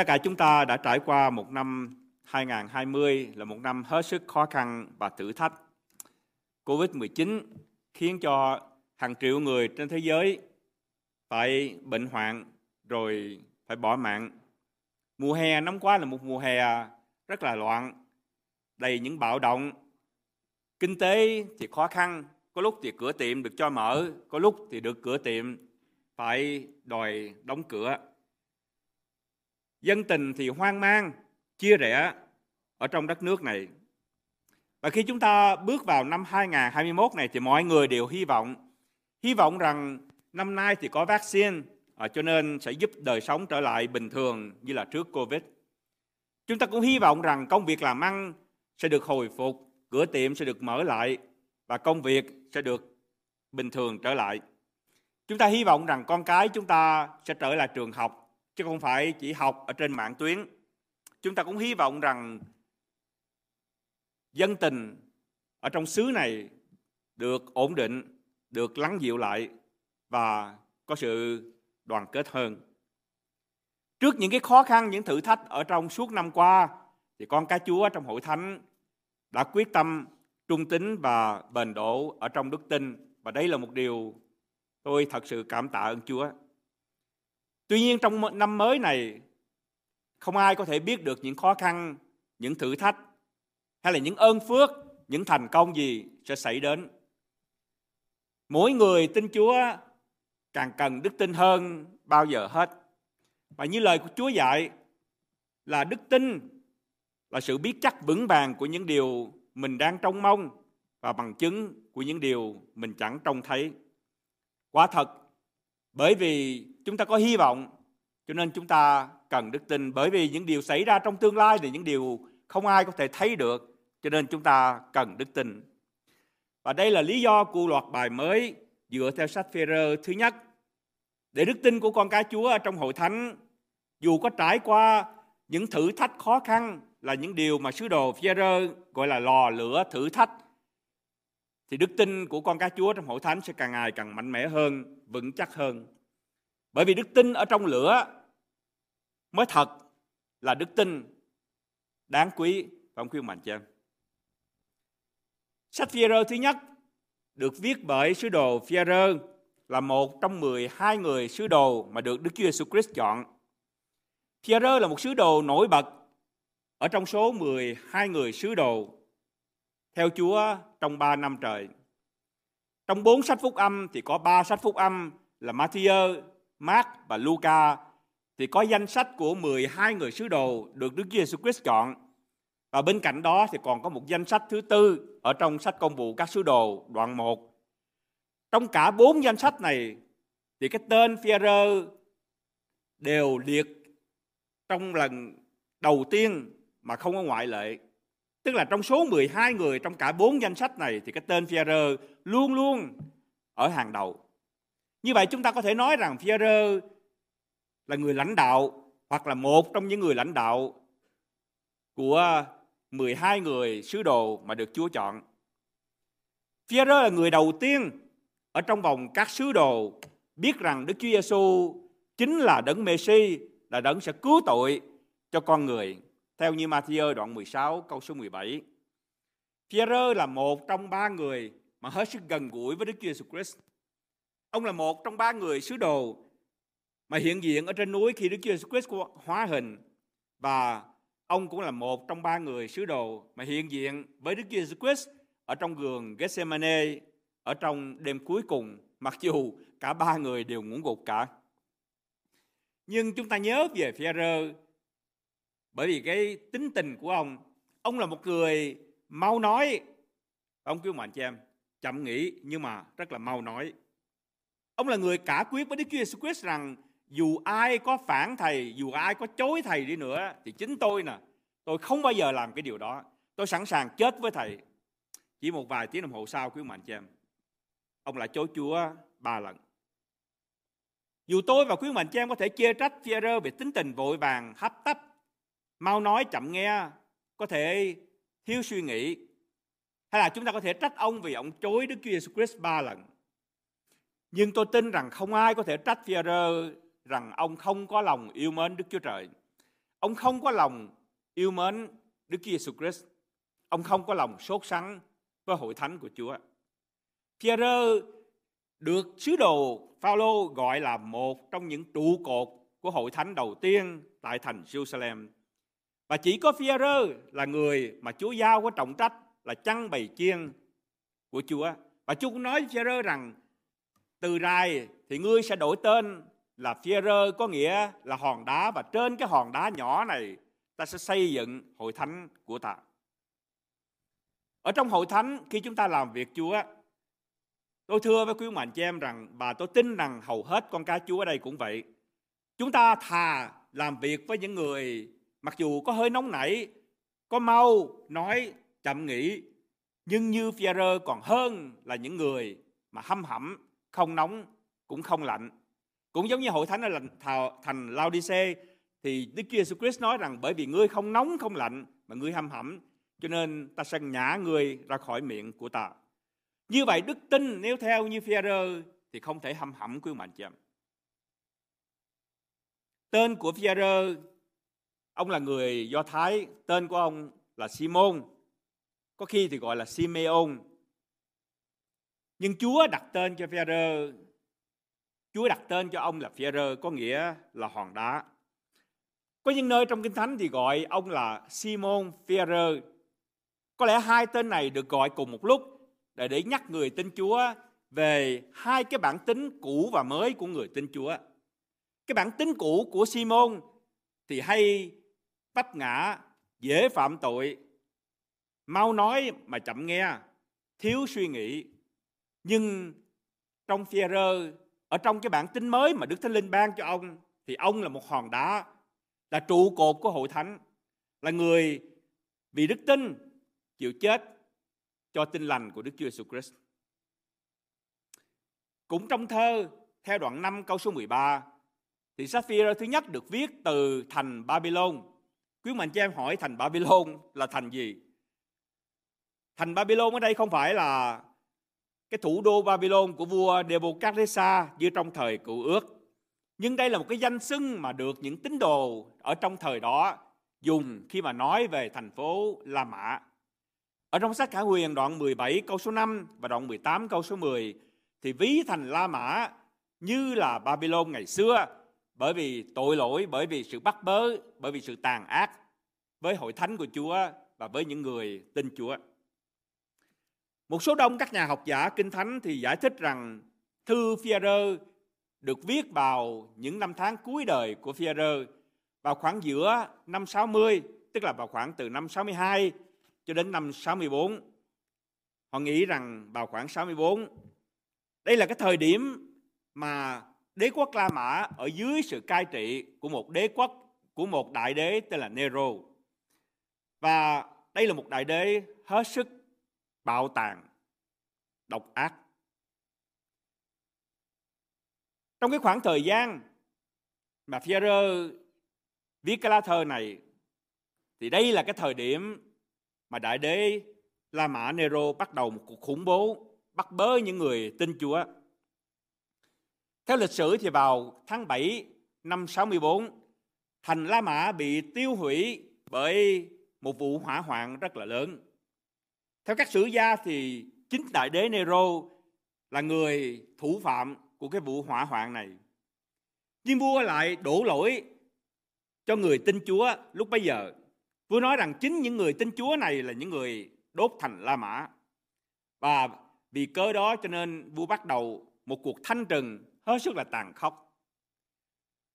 Tất cả chúng ta đã trải qua một năm 2020 là một năm hết sức khó khăn và thử thách. Covid-19 khiến cho hàng triệu người trên thế giới phải bệnh hoạn rồi phải bỏ mạng. Mùa hè năm qua là một mùa hè rất là loạn, đầy những bạo động. Kinh tế thì khó khăn, có lúc thì cửa tiệm được cho mở, có lúc thì được cửa tiệm phải đòi đóng cửa. Dân tình thì hoang mang, chia rẽ ở trong đất nước này. Và khi chúng ta bước vào năm 2021 này thì mọi người đều hy vọng, hy vọng rằng năm nay thì có vaccine, à, cho nên sẽ giúp đời sống trở lại bình thường như là trước Covid. Chúng ta cũng hy vọng rằng công việc làm ăn sẽ được hồi phục, cửa tiệm sẽ được mở lại và công việc sẽ được bình thường trở lại. Chúng ta hy vọng rằng con cái chúng ta sẽ trở lại trường học chứ không phải chỉ học ở trên mạng tuyến. Chúng ta cũng hy vọng rằng dân tình ở trong xứ này được ổn định, được lắng dịu lại và có sự đoàn kết hơn. Trước những cái khó khăn, những thử thách ở trong suốt năm qua thì con cái Chúa trong hội thánh đã quyết tâm trung tín và bền độ ở trong đức tin và đây là một điều tôi thật sự cảm tạ ơn Chúa. Tuy nhiên trong năm mới này không ai có thể biết được những khó khăn, những thử thách hay là những ơn phước, những thành công gì sẽ xảy đến. Mỗi người tin Chúa càng cần đức tin hơn bao giờ hết. Và như lời của Chúa dạy là đức tin là sự biết chắc vững vàng của những điều mình đang trông mong và bằng chứng của những điều mình chẳng trông thấy. Quả thật, bởi vì chúng ta có hy vọng, cho nên chúng ta cần đức tin. Bởi vì những điều xảy ra trong tương lai thì những điều không ai có thể thấy được, cho nên chúng ta cần đức tin. Và đây là lý do của loạt bài mới dựa theo sách phê thứ nhất. Để đức tin của con cái Chúa ở trong hội thánh, dù có trải qua những thử thách khó khăn là những điều mà sứ đồ phi gọi là lò lửa thử thách thì đức tin của con cá Chúa trong hội thánh sẽ càng ngày càng mạnh mẽ hơn, vững chắc hơn. Bởi vì đức tin ở trong lửa mới thật là đức tin đáng quý và ông khuyên mạnh cho em. Sách phi thứ nhất được viết bởi sứ đồ phi là một trong 12 người sứ đồ mà được Đức Chúa Giêsu Christ chọn. phi là một sứ đồ nổi bật ở trong số 12 người sứ đồ theo Chúa trong 3 năm trời. Trong bốn sách phúc âm thì có ba sách phúc âm là Matthew, Mark và Luca, thì có danh sách của 12 người sứ đồ được Đức Giêsu Christ chọn. Và bên cạnh đó thì còn có một danh sách thứ tư ở trong sách công vụ các sứ đồ đoạn 1. Trong cả bốn danh sách này, thì cái tên phi đều liệt trong lần đầu tiên mà không có ngoại lệ. Tức là trong số 12 người trong cả bốn danh sách này thì cái tên phi luôn luôn ở hàng đầu. Như vậy chúng ta có thể nói rằng Führer là người lãnh đạo hoặc là một trong những người lãnh đạo của 12 người sứ đồ mà được Chúa chọn. Führer là người đầu tiên ở trong vòng các sứ đồ biết rằng Đức Chúa Giêsu chính là đấng Messi, là đấng sẽ cứu tội cho con người. Theo như Matthew đoạn 16 câu số 17. Pierre là một trong ba người mà hết sức gần gũi với Đức Chúa Jesus Christ. Ông là một trong ba người sứ đồ mà hiện diện ở trên núi khi Đức Chúa Jesus Christ hóa hình. Và ông cũng là một trong ba người sứ đồ mà hiện diện với Đức Chúa Jesus Christ ở trong vườn Gethsemane, ở trong đêm cuối cùng, mặc dù cả ba người đều ngủ gục cả. Nhưng chúng ta nhớ về Phêrô bởi vì cái tính tình của ông ông là một người mau nói. Ông kêu mạnh cho em, chậm nghĩ nhưng mà rất là mau nói ông là người cả quyết với Đức Chúa Jesus Christ rằng, dù ai có phản thầy, dù ai có chối thầy đi nữa, thì chính tôi nè, tôi không bao giờ làm cái điều đó. Tôi sẵn sàng chết với thầy. Chỉ một vài tiếng đồng hồ sau, quý mạnh cho em. Ông lại chối Chúa ba lần. Dù tôi và quý mạnh cho em có thể chê trách Pierre về tính tình vội vàng, hấp tấp, mau nói, chậm nghe, có thể thiếu suy nghĩ, hay là chúng ta có thể trách ông vì ông chối Đức Chúa Jesus Christ ba lần nhưng tôi tin rằng không ai có thể trách phi rằng ông không có lòng yêu mến Đức Chúa Trời ông không có lòng yêu mến Đức Chúa Giêsu Christ. Ông không có lòng sốt sắng với hội thánh của Chúa. Pierre được sứ đồ Phaolô gọi là một trong những trụ cột của hội thánh đầu tiên tại thành Jerusalem. Và chỉ có Pierre là người mà Chúa giao có trọng trách là chăn bầy chiên của Chúa. Và Chúa cũng nói với Pierre rằng từ rài thì ngươi sẽ đổi tên là Pierre có nghĩa là hòn đá và trên cái hòn đá nhỏ này ta sẽ xây dựng hội thánh của ta. Ở trong hội thánh khi chúng ta làm việc Chúa Tôi thưa với quý ông anh chị em rằng và tôi tin rằng hầu hết con cái Chúa ở đây cũng vậy. Chúng ta thà làm việc với những người mặc dù có hơi nóng nảy, có mau nói chậm nghĩ, nhưng như Phi-rơ còn hơn là những người mà hâm hẩm, không nóng cũng không lạnh. Cũng giống như hội thánh ở thành Laodice thì Đức Chúa Jesus Christ nói rằng bởi vì ngươi không nóng không lạnh mà ngươi hâm hẩm cho nên ta sẽ nhả ngươi ra khỏi miệng của ta. Như vậy đức tin nếu theo như Phi-rơ thì không thể hâm hẩm quý mạnh chị em. Tên của Phi-rơ ông là người Do Thái, tên của ông là Simon. Có khi thì gọi là Simeon. Nhưng Chúa đặt tên cho Phi-rơ Chúa đặt tên cho ông là Phi-rơ có nghĩa là hòn đá. Có những nơi trong Kinh Thánh thì gọi ông là Simon Phi-rơ. Có lẽ hai tên này được gọi cùng một lúc để để nhắc người tin Chúa về hai cái bản tính cũ và mới của người tin Chúa. Cái bản tính cũ của Simon thì hay vấp ngã, dễ phạm tội, mau nói mà chậm nghe, thiếu suy nghĩ. Nhưng trong phi ở trong cái bản tính mới mà Đức Thánh Linh ban cho ông thì ông là một hòn đá, là trụ cột của hội thánh, là người vì đức tin chịu chết cho tin lành của Đức Chúa Jesus Christ. Cũng trong thơ, theo đoạn 5 câu số 13, thì Sapphira thứ nhất được viết từ thành Babylon. Quý mạnh cho em hỏi thành Babylon là thành gì? Thành Babylon ở đây không phải là cái thủ đô Babylon của vua Nebuchadnezzar như trong thời cựu ước. Nhưng đây là một cái danh xưng mà được những tín đồ ở trong thời đó dùng khi mà nói về thành phố La Mã. Ở trong sách Khả Huyền đoạn 17 câu số 5 và đoạn 18 câu số 10 thì ví thành La Mã như là Babylon ngày xưa bởi vì tội lỗi, bởi vì sự bắt bớ, bởi vì sự tàn ác với hội thánh của Chúa và với những người tin Chúa. Một số đông các nhà học giả kinh thánh thì giải thích rằng thư phi được viết vào những năm tháng cuối đời của phi vào khoảng giữa năm 60, tức là vào khoảng từ năm 62 cho đến năm 64. Họ nghĩ rằng vào khoảng 64, đây là cái thời điểm mà đế quốc La Mã ở dưới sự cai trị của một đế quốc, của một đại đế tên là Nero. Và đây là một đại đế hết sức bạo tàn, độc ác. Trong cái khoảng thời gian mà Führer viết cái lá thơ này thì đây là cái thời điểm mà đại đế La Mã Nero bắt đầu một cuộc khủng bố bắt bớ những người tin Chúa. Theo lịch sử thì vào tháng 7 năm 64, thành La Mã bị tiêu hủy bởi một vụ hỏa hoạn rất là lớn. Theo các sử gia thì chính đại đế Nero là người thủ phạm của cái vụ hỏa hoạn này. Nhưng vua lại đổ lỗi cho người tin Chúa lúc bấy giờ. Vua nói rằng chính những người tin Chúa này là những người đốt thành La Mã. Và vì cớ đó cho nên vua bắt đầu một cuộc thanh trừng hết sức là tàn khốc.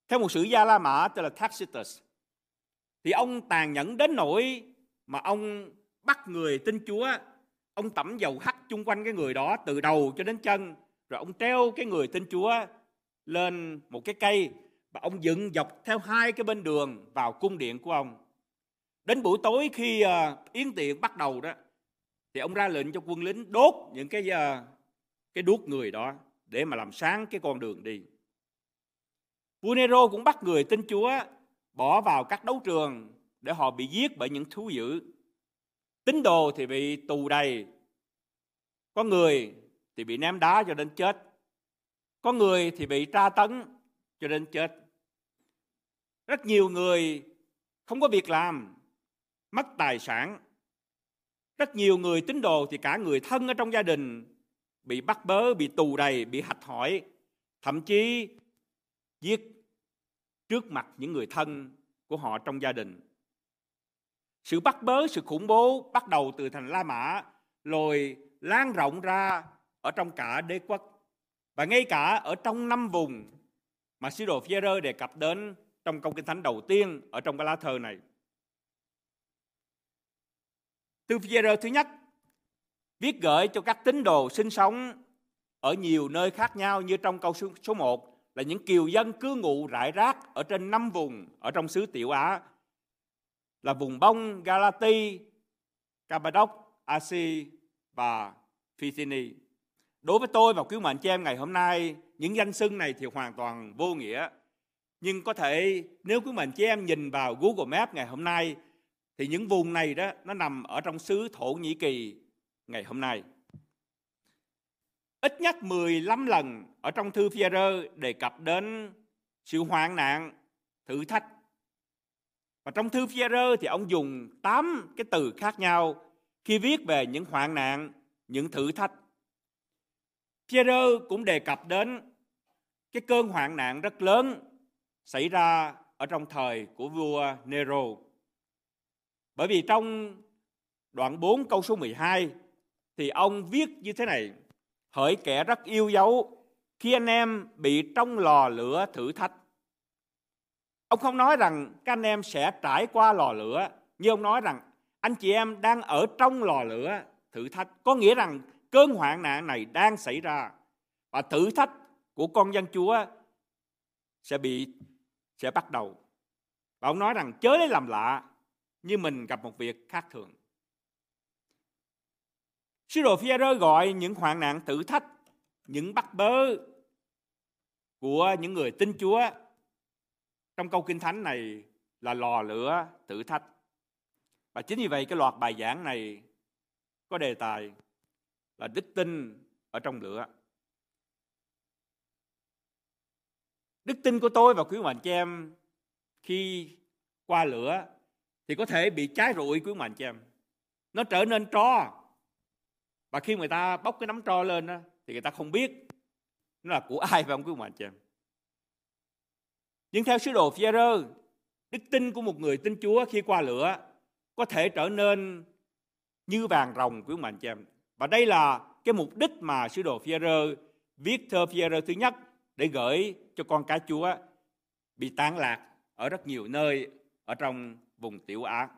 Theo một sử gia La Mã tên là Tacitus, thì ông tàn nhẫn đến nỗi mà ông bắt người tin Chúa, ông tẩm dầu hắt chung quanh cái người đó từ đầu cho đến chân, rồi ông treo cái người tin Chúa lên một cái cây và ông dựng dọc theo hai cái bên đường vào cung điện của ông. Đến buổi tối khi uh, yến tiệc bắt đầu đó thì ông ra lệnh cho quân lính đốt những cái uh, cái đuốc người đó để mà làm sáng cái con đường đi. Vua Nero cũng bắt người tin Chúa bỏ vào các đấu trường để họ bị giết bởi những thú dữ. Tín đồ thì bị tù đầy. Có người thì bị ném đá cho đến chết. Có người thì bị tra tấn cho đến chết. Rất nhiều người không có việc làm, mất tài sản. Rất nhiều người tín đồ thì cả người thân ở trong gia đình bị bắt bớ, bị tù đầy, bị hạch hỏi, thậm chí giết trước mặt những người thân của họ trong gia đình. Sự bắt bớ, sự khủng bố bắt đầu từ thành La Mã, rồi lan rộng ra ở trong cả đế quốc và ngay cả ở trong năm vùng mà sứ đồ Phi-rơ đề cập đến trong câu kinh thánh đầu tiên ở trong cái lá thơ này. Thư Phi-rơ thứ nhất viết gửi cho các tín đồ sinh sống ở nhiều nơi khác nhau như trong câu số 1 là những kiều dân cư ngụ rải rác ở trên năm vùng ở trong xứ Tiểu Á là vùng bông Galati, Cappadoc, Asi và Phytini. Đối với tôi và quý mệnh chị em ngày hôm nay, những danh xưng này thì hoàn toàn vô nghĩa. Nhưng có thể nếu quý mệnh chị em nhìn vào Google Maps ngày hôm nay thì những vùng này đó nó nằm ở trong xứ Thổ Nhĩ Kỳ ngày hôm nay. Ít nhất 15 lần ở trong thư phi đề cập đến sự hoạn nạn, thử thách. Và trong thư phi thì ông dùng 8 cái từ khác nhau khi viết về những hoạn nạn, những thử thách. Phi-e-rơ cũng đề cập đến cái cơn hoạn nạn rất lớn xảy ra ở trong thời của vua Nero. Bởi vì trong đoạn 4 câu số 12 thì ông viết như thế này: Hỡi kẻ rất yêu dấu khi anh em bị trong lò lửa thử thách. Ông không nói rằng các anh em sẽ trải qua lò lửa, nhưng ông nói rằng anh chị em đang ở trong lò lửa thử thách. Có nghĩa rằng cơn hoạn nạn này đang xảy ra và thử thách của con dân Chúa sẽ bị sẽ bắt đầu. Và ông nói rằng chớ lấy làm lạ như mình gặp một việc khác thường. Sứ đồ phi gọi những hoạn nạn thử thách, những bắt bớ của những người tin Chúa trong câu kinh thánh này là lò lửa thử thách. Và chính vì vậy cái loạt bài giảng này có đề tài là đức tin ở trong lửa. Đức tin của tôi và quý mạnh chị em khi qua lửa thì có thể bị cháy rụi quý mạnh chị em. Nó trở nên tro. Và khi người ta bóc cái nắm tro lên đó, thì người ta không biết nó là của ai phải không quý mạnh chị em. Nhưng theo sứ đồ phi đức tin của một người tin Chúa khi qua lửa có thể trở nên như vàng rồng quý mạnh chị em. Và đây là cái mục đích mà sứ đồ Phi-e-rơ viết thơ Phi-e-rơ thứ nhất để gửi cho con cá Chúa bị tán lạc ở rất nhiều nơi ở trong vùng Tiểu Á.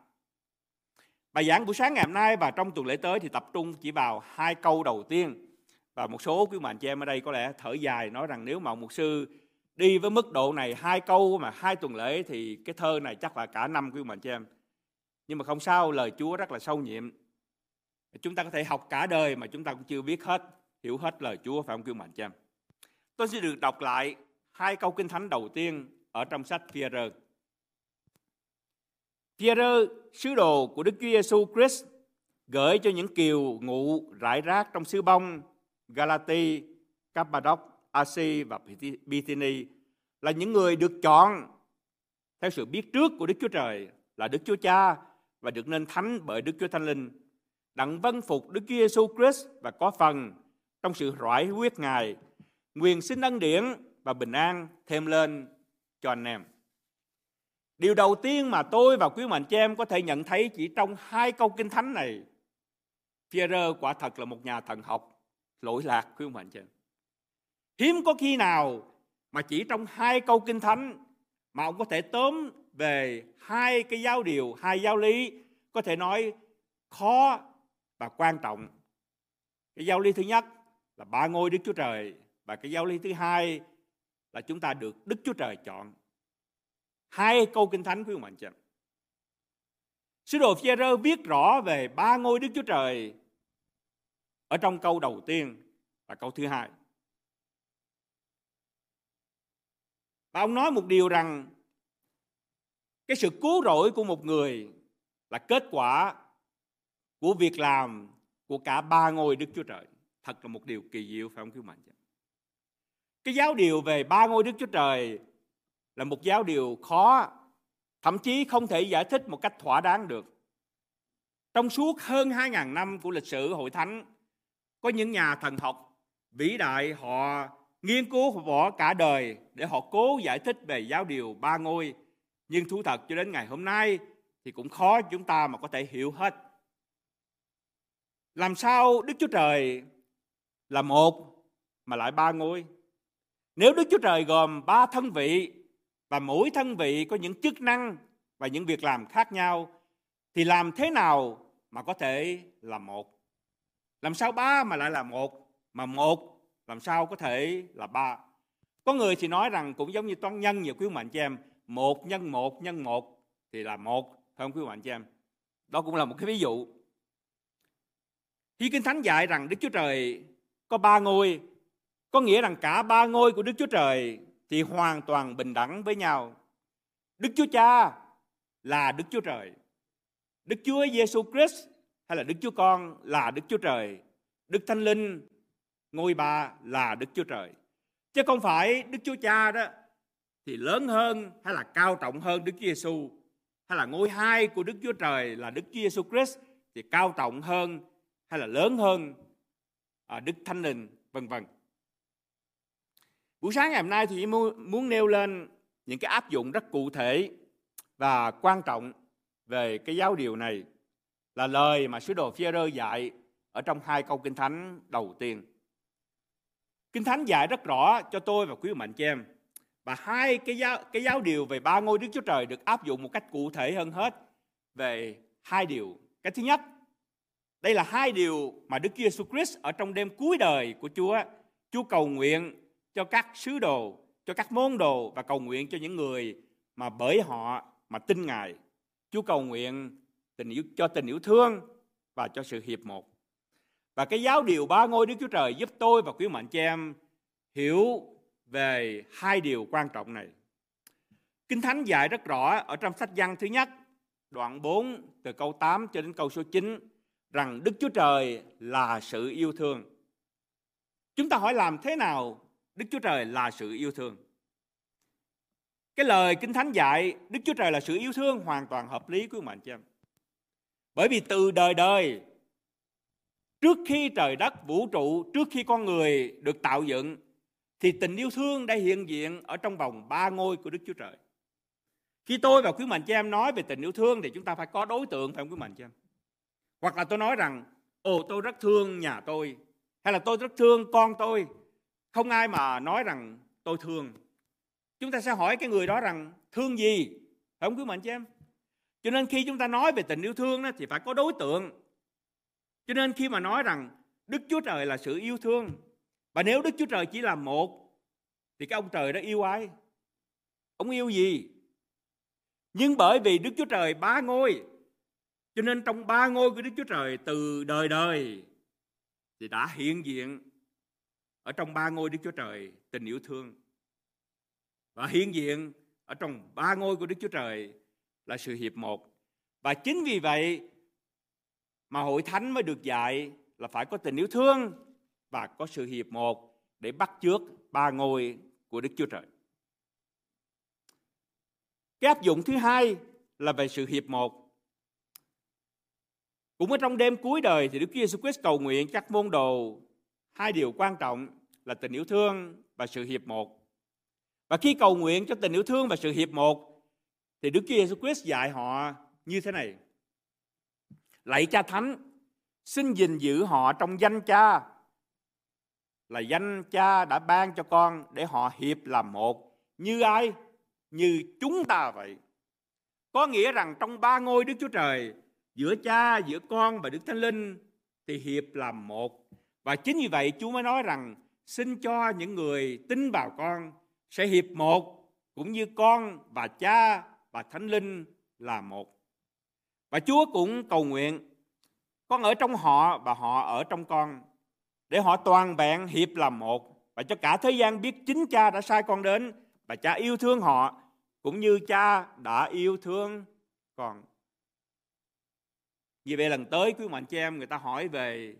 Bài giảng buổi sáng ngày hôm nay và trong tuần lễ tới thì tập trung chỉ vào hai câu đầu tiên. Và một số quý bạn chị em ở đây có lẽ thở dài nói rằng nếu mà một sư đi với mức độ này hai câu mà hai tuần lễ thì cái thơ này chắc là cả năm quý bạn cho em. Nhưng mà không sao, lời Chúa rất là sâu nhiệm Chúng ta có thể học cả đời mà chúng ta cũng chưa biết hết, hiểu hết lời Chúa phải không quý mạnh cho em? Tôi sẽ được đọc lại hai câu kinh thánh đầu tiên ở trong sách Phi-e-rơ. Phi-e-rơ, sứ đồ của Đức Chúa Giêsu Christ, gửi cho những kiều ngụ rải rác trong xứ bông, Galati, Cappadoc, Asi và Bithini là những người được chọn theo sự biết trước của Đức Chúa Trời là Đức Chúa Cha và được nên thánh bởi Đức Chúa Thánh Linh đặng vân phục Đức Chúa Giêsu Christ và có phần trong sự rải huyết Ngài, nguyện xin ân điển và bình an thêm lên cho anh em. Điều đầu tiên mà tôi và quý mạnh chị em có thể nhận thấy chỉ trong hai câu kinh thánh này, Pierre quả thật là một nhà thần học lỗi lạc quý mạnh chị em. Hiếm có khi nào mà chỉ trong hai câu kinh thánh mà ông có thể tóm về hai cái giáo điều, hai giáo lý có thể nói khó và quan trọng. Cái giáo lý thứ nhất là ba ngôi Đức Chúa Trời và cái giáo lý thứ hai là chúng ta được Đức Chúa Trời chọn. Hai câu kinh thánh quý ông chị em. Sứ đồ phi viết rõ về ba ngôi Đức Chúa Trời ở trong câu đầu tiên và câu thứ hai. Và ông nói một điều rằng cái sự cứu rỗi của một người là kết quả của việc làm của cả ba ngôi Đức Chúa Trời. Thật là một điều kỳ diệu phải không quý mạnh? Cái giáo điều về ba ngôi Đức Chúa Trời là một giáo điều khó thậm chí không thể giải thích một cách thỏa đáng được. Trong suốt hơn 2.000 năm của lịch sử hội thánh, có những nhà thần học vĩ đại họ nghiên cứu bỏ cả đời để họ cố giải thích về giáo điều ba ngôi. Nhưng thú thật cho đến ngày hôm nay thì cũng khó chúng ta mà có thể hiểu hết. Làm sao Đức Chúa Trời là một mà lại ba ngôi? Nếu Đức Chúa Trời gồm ba thân vị và mỗi thân vị có những chức năng và những việc làm khác nhau, thì làm thế nào mà có thể là một? Làm sao ba mà lại là một? Mà một làm sao có thể là ba? Có người thì nói rằng cũng giống như toán nhân nhiều quý mạnh cho em, một nhân một nhân một thì là một, không quý mạnh cho em? Đó cũng là một cái ví dụ. Khi Kinh Thánh dạy rằng Đức Chúa Trời có ba ngôi, có nghĩa rằng cả ba ngôi của Đức Chúa Trời thì hoàn toàn bình đẳng với nhau. Đức Chúa Cha là Đức Chúa Trời. Đức Chúa Giêsu Christ hay là Đức Chúa Con là Đức Chúa Trời. Đức Thánh Linh ngôi ba là Đức Chúa Trời. Chứ không phải Đức Chúa Cha đó thì lớn hơn hay là cao trọng hơn Đức Chúa Giêsu hay là ngôi hai của Đức Chúa Trời là Đức Chúa Giêsu Christ thì cao trọng hơn hay là lớn hơn à, Đức Thánh Linh vân vân. Buổi sáng ngày hôm nay thì muốn nêu lên những cái áp dụng rất cụ thể và quan trọng về cái giáo điều này là lời mà sứ đồ Phi-rơ dạy ở trong hai câu kinh thánh đầu tiên. Kinh thánh dạy rất rõ cho tôi và quý mạnh chị em và hai cái giáo cái giáo điều về ba ngôi Đức Chúa Trời được áp dụng một cách cụ thể hơn hết về hai điều. Cái thứ nhất, đây là hai điều mà Đức Giêsu Christ ở trong đêm cuối đời của Chúa, Chúa cầu nguyện cho các sứ đồ, cho các môn đồ và cầu nguyện cho những người mà bởi họ mà tin Ngài. Chúa cầu nguyện tình yêu cho tình yêu thương và cho sự hiệp một. Và cái giáo điều ba ngôi Đức Chúa Trời giúp tôi và quý mạnh chị em hiểu về hai điều quan trọng này. Kinh Thánh dạy rất rõ ở trong sách văn thứ nhất, đoạn 4 từ câu 8 cho đến câu số 9 rằng Đức Chúa Trời là sự yêu thương. Chúng ta hỏi làm thế nào Đức Chúa Trời là sự yêu thương? Cái lời Kinh Thánh dạy Đức Chúa Trời là sự yêu thương hoàn toàn hợp lý của mạnh chị em. Bởi vì từ đời đời Trước khi trời đất vũ trụ, trước khi con người được tạo dựng, thì tình yêu thương đã hiện diện ở trong vòng ba ngôi của Đức Chúa Trời. Khi tôi và quý mạnh chị em nói về tình yêu thương thì chúng ta phải có đối tượng phải không quý mạnh chị em? Hoặc là tôi nói rằng, ồ tôi rất thương nhà tôi, hay là tôi rất thương con tôi. Không ai mà nói rằng tôi thương. Chúng ta sẽ hỏi cái người đó rằng thương gì? Phải không quý mạnh chị em? Cho nên khi chúng ta nói về tình yêu thương đó, thì phải có đối tượng cho nên khi mà nói rằng Đức Chúa Trời là sự yêu thương, và nếu Đức Chúa Trời chỉ là một, thì cái ông trời đó yêu ai? Ông yêu gì? Nhưng bởi vì Đức Chúa Trời ba ngôi, cho nên trong ba ngôi của Đức Chúa Trời từ đời đời thì đã hiện diện ở trong ba ngôi Đức Chúa Trời tình yêu thương và hiện diện ở trong ba ngôi của Đức Chúa Trời là sự hiệp một và chính vì vậy mà hội thánh mới được dạy là phải có tình yêu thương và có sự hiệp một để bắt chước ba ngôi của Đức Chúa Trời. Cái áp dụng thứ hai là về sự hiệp một. Cũng ở trong đêm cuối đời thì Đức Chúa Jesus Christ cầu nguyện các môn đồ hai điều quan trọng là tình yêu thương và sự hiệp một. Và khi cầu nguyện cho tình yêu thương và sự hiệp một, thì Đức Chúa Jesus Christ dạy họ như thế này. Lạy cha thánh, xin gìn giữ họ trong danh cha là danh cha đã ban cho con để họ hiệp làm một như ai? Như chúng ta vậy. Có nghĩa rằng trong ba ngôi Đức Chúa Trời, giữa cha, giữa con và Đức Thánh Linh thì hiệp làm một. Và chính vì vậy Chúa mới nói rằng xin cho những người tin vào con sẽ hiệp một cũng như con và cha và Thánh Linh là một. Và Chúa cũng cầu nguyện con ở trong họ và họ ở trong con để họ toàn vẹn hiệp làm một và cho cả thế gian biết chính cha đã sai con đến và cha yêu thương họ cũng như cha đã yêu thương con. Vì vậy lần tới quý mạnh chị em người ta hỏi về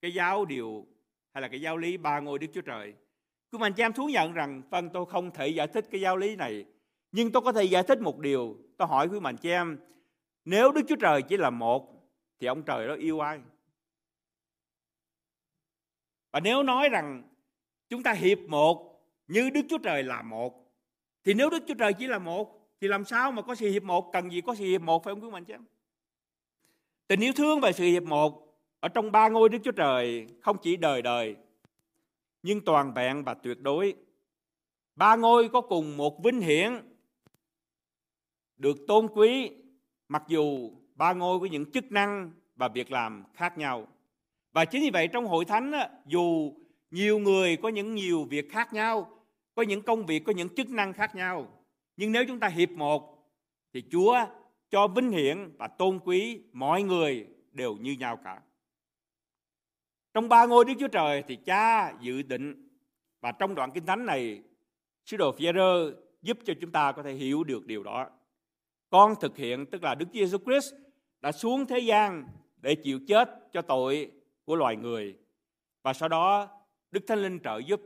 cái giáo điều hay là cái giáo lý ba ngôi Đức Chúa Trời. Quý mạnh chị em thú nhận rằng phân tôi không thể giải thích cái giáo lý này Nhưng tôi có thể giải thích một điều. Tôi hỏi quý mạnh chị em, nếu Đức Chúa Trời chỉ là một, thì ông trời đó yêu ai? Và nếu nói rằng chúng ta hiệp một như Đức Chúa Trời là một, thì nếu Đức Chúa Trời chỉ là một, thì làm sao mà có sự hiệp một? Cần gì có sự hiệp một phải không quý mạnh chứ? Tình yêu thương và sự hiệp một ở trong ba ngôi Đức Chúa Trời không chỉ đời đời, nhưng toàn vẹn và tuyệt đối. Ba ngôi có cùng một vinh hiển được tôn quý mặc dù ba ngôi có những chức năng và việc làm khác nhau. Và chính vì vậy trong hội thánh dù nhiều người có những nhiều việc khác nhau, có những công việc, có những chức năng khác nhau, nhưng nếu chúng ta hiệp một thì Chúa cho vinh hiển và tôn quý mọi người đều như nhau cả. Trong ba ngôi Đức Chúa Trời thì cha dự định và trong đoạn kinh thánh này sứ đồ phi giúp cho chúng ta có thể hiểu được điều đó. Con thực hiện tức là Đức Giêsu Christ đã xuống thế gian để chịu chết cho tội của loài người và sau đó Đức Thánh Linh trợ giúp.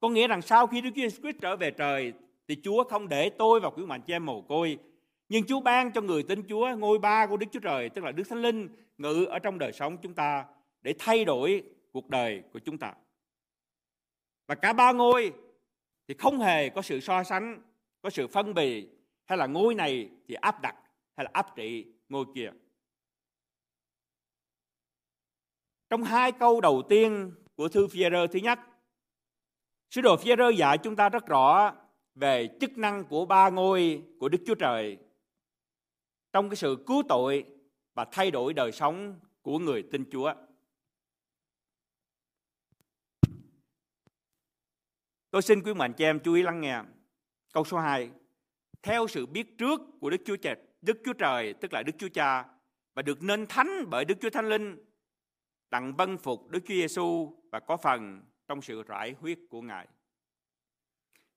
Có nghĩa rằng sau khi Đức Giêsu Christ trở về trời thì Chúa không để tôi và quý mạnh chị em mồ côi nhưng Chúa ban cho người tin Chúa ngôi ba của Đức Chúa Trời tức là Đức Thánh Linh ngự ở trong đời sống chúng ta để thay đổi cuộc đời của chúng ta. Và cả ba ngôi thì không hề có sự so sánh, có sự phân bì hay là ngôi này thì áp đặt hay là áp trị ngôi kia. Trong hai câu đầu tiên của thư phi thứ nhất, sứ đồ phi dạy chúng ta rất rõ về chức năng của ba ngôi của Đức Chúa Trời trong cái sự cứu tội và thay đổi đời sống của người tin Chúa. Tôi xin quý mạnh chị em chú ý lắng nghe. Câu số 2. Theo sự biết trước của Đức Chúa Trời, Đức Chúa Trời tức là Đức Chúa Cha và được nên thánh bởi Đức Chúa Thánh Linh đặng vân phục Đức Chúa Giêsu và có phần trong sự rải huyết của Ngài.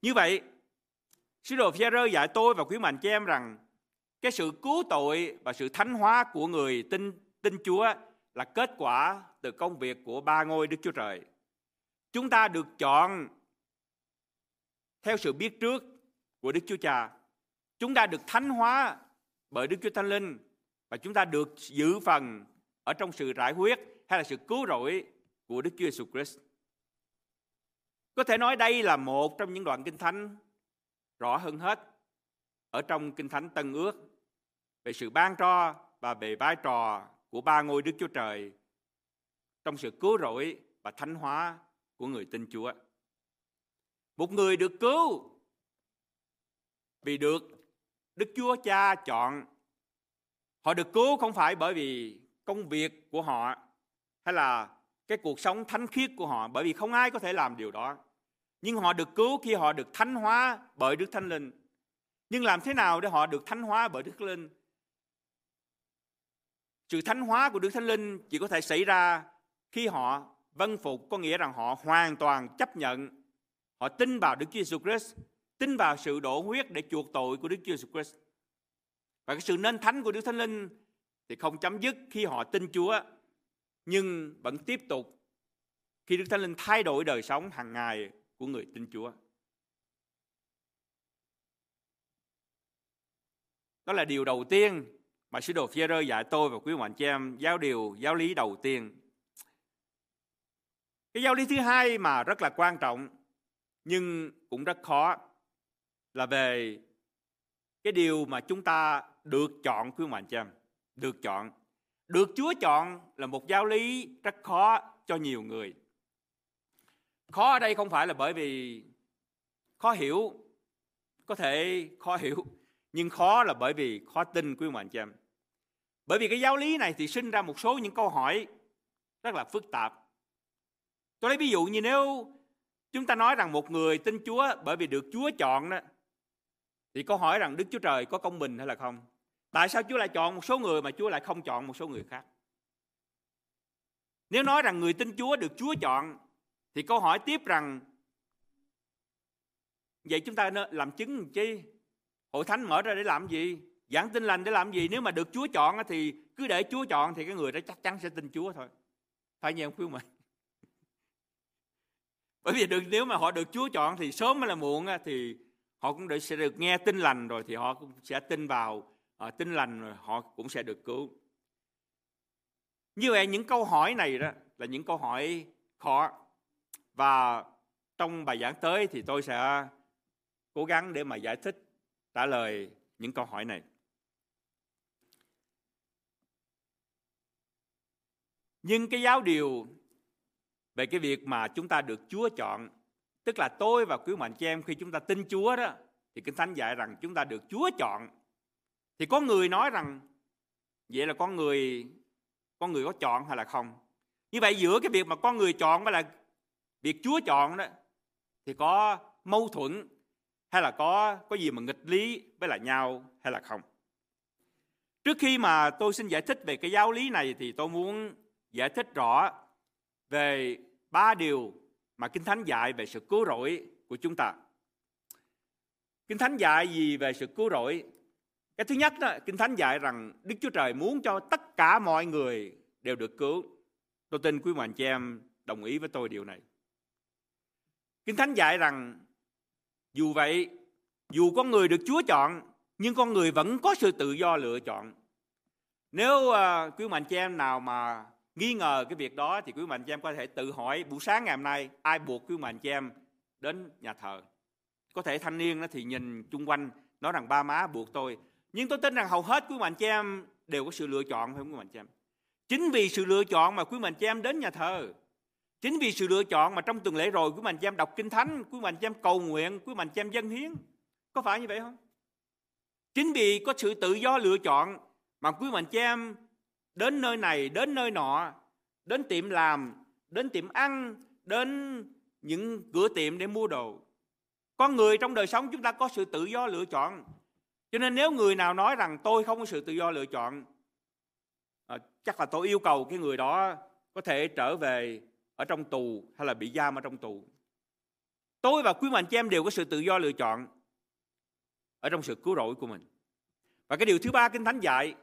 Như vậy, sứ đồ phi dạy tôi và quý mạnh chị em rằng cái sự cứu tội và sự thánh hóa của người tin tin Chúa là kết quả từ công việc của ba ngôi Đức Chúa Trời. Chúng ta được chọn theo sự biết trước của Đức Chúa Cha. Chúng ta được thánh hóa bởi Đức Chúa Thánh Linh và chúng ta được giữ phần ở trong sự rải huyết hay là sự cứu rỗi của Đức Chúa Jesus Christ. Có thể nói đây là một trong những đoạn kinh thánh rõ hơn hết ở trong kinh thánh Tân Ước về sự ban cho và về vai trò của ba ngôi Đức Chúa Trời trong sự cứu rỗi và thánh hóa của người tin Chúa. Một người được cứu vì được Đức Chúa Cha chọn. Họ được cứu không phải bởi vì công việc của họ hay là cái cuộc sống thánh khiết của họ bởi vì không ai có thể làm điều đó. Nhưng họ được cứu khi họ được thánh hóa bởi Đức Thánh Linh. Nhưng làm thế nào để họ được thánh hóa bởi Đức Thánh Linh? Sự thánh hóa của Đức Thánh Linh chỉ có thể xảy ra khi họ vâng phục, có nghĩa rằng họ hoàn toàn chấp nhận Họ tin vào Đức Chúa Jesus Christ, tin vào sự đổ huyết để chuộc tội của Đức Chúa Jesus Christ. Và cái sự nên thánh của Đức Thánh Linh thì không chấm dứt khi họ tin Chúa, nhưng vẫn tiếp tục khi Đức Thánh Linh thay đổi đời sống hàng ngày của người tin Chúa. Đó là điều đầu tiên mà sứ đồ phi dạy tôi và quý mạnh chị em giáo điều, giáo lý đầu tiên. Cái giáo lý thứ hai mà rất là quan trọng nhưng cũng rất khó là về cái điều mà chúng ta được chọn, quý mạnh cho em, được chọn. Được Chúa chọn là một giáo lý rất khó cho nhiều người. Khó ở đây không phải là bởi vì khó hiểu, có thể khó hiểu, nhưng khó là bởi vì khó tin, quý mạnh cho em. Bởi vì cái giáo lý này thì sinh ra một số những câu hỏi rất là phức tạp. Tôi lấy ví dụ như nếu Chúng ta nói rằng một người tin Chúa bởi vì được Chúa chọn đó thì câu hỏi rằng Đức Chúa Trời có công bình hay là không? Tại sao Chúa lại chọn một số người mà Chúa lại không chọn một số người khác? Nếu nói rằng người tin Chúa được Chúa chọn, thì câu hỏi tiếp rằng, vậy chúng ta làm chứng chi? Hội thánh mở ra để làm gì? Giảng tin lành để làm gì? Nếu mà được Chúa chọn thì cứ để Chúa chọn thì cái người đó chắc chắn sẽ tin Chúa thôi. Phải như ông quý mình bởi vì được, nếu mà họ được Chúa chọn thì sớm hay là muộn thì họ cũng sẽ được nghe tin lành rồi thì họ cũng sẽ tin vào uh, tin lành rồi họ cũng sẽ được cứu. Như vậy những câu hỏi này đó là những câu hỏi khó. Và trong bài giảng tới thì tôi sẽ cố gắng để mà giải thích trả lời những câu hỏi này. Nhưng cái giáo điều về cái việc mà chúng ta được Chúa chọn tức là tôi và quý mạnh chị em, khi chúng ta tin Chúa đó, thì kinh thánh dạy rằng chúng ta được Chúa chọn. Thì có người nói rằng, vậy là con người con người có chọn hay là không? Như vậy giữa cái việc mà con người chọn với là việc Chúa chọn đó, thì có mâu thuẫn hay là có có gì mà nghịch lý với lại nhau hay là không? Trước khi mà tôi xin giải thích về cái giáo lý này thì tôi muốn giải thích rõ về ba điều mà Kinh Thánh dạy về sự cứu rỗi của chúng ta. Kinh Thánh dạy gì về sự cứu rỗi? Cái thứ nhất đó, Kinh Thánh dạy rằng Đức Chúa Trời muốn cho tất cả mọi người đều được cứu. Tôi tin quý mạnh chị em đồng ý với tôi điều này. Kinh Thánh dạy rằng dù vậy, dù con người được Chúa chọn, nhưng con người vẫn có sự tự do lựa chọn. Nếu uh, quý mạnh chị em nào mà nghi ngờ cái việc đó thì quý mạnh chị em có thể tự hỏi buổi sáng ngày hôm nay ai buộc quý mạnh chị em đến nhà thờ. Có thể thanh niên nó thì nhìn chung quanh nói rằng ba má buộc tôi. Nhưng tôi tin rằng hầu hết quý mạnh chị em đều có sự lựa chọn phải không quý mạnh chị em? Chính vì sự lựa chọn mà quý mạnh chị em đến nhà thờ. Chính vì sự lựa chọn mà trong tuần lễ rồi quý mạnh chị em đọc kinh thánh, quý mạnh chị em cầu nguyện, quý mạnh chị em dân hiến. Có phải như vậy không? Chính vì có sự tự do lựa chọn mà quý mạnh chị em đến nơi này, đến nơi nọ, đến tiệm làm, đến tiệm ăn, đến những cửa tiệm để mua đồ. Con người trong đời sống chúng ta có sự tự do lựa chọn. Cho nên nếu người nào nói rằng tôi không có sự tự do lựa chọn, à, chắc là tôi yêu cầu cái người đó có thể trở về ở trong tù hay là bị giam ở trong tù. Tôi và quý mạnh chị em đều có sự tự do lựa chọn ở trong sự cứu rỗi của mình. Và cái điều thứ ba Kinh Thánh dạy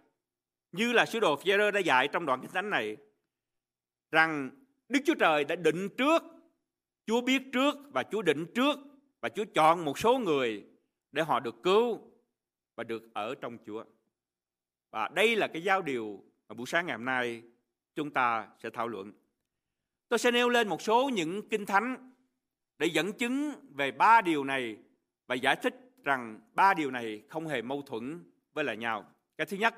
như là sứ đồ Phêrô đã dạy trong đoạn kinh thánh này rằng Đức Chúa Trời đã định trước, Chúa biết trước và Chúa định trước và Chúa chọn một số người để họ được cứu và được ở trong Chúa. Và đây là cái giao điều mà buổi sáng ngày hôm nay chúng ta sẽ thảo luận. Tôi sẽ nêu lên một số những kinh thánh để dẫn chứng về ba điều này và giải thích rằng ba điều này không hề mâu thuẫn với lại nhau. Cái thứ nhất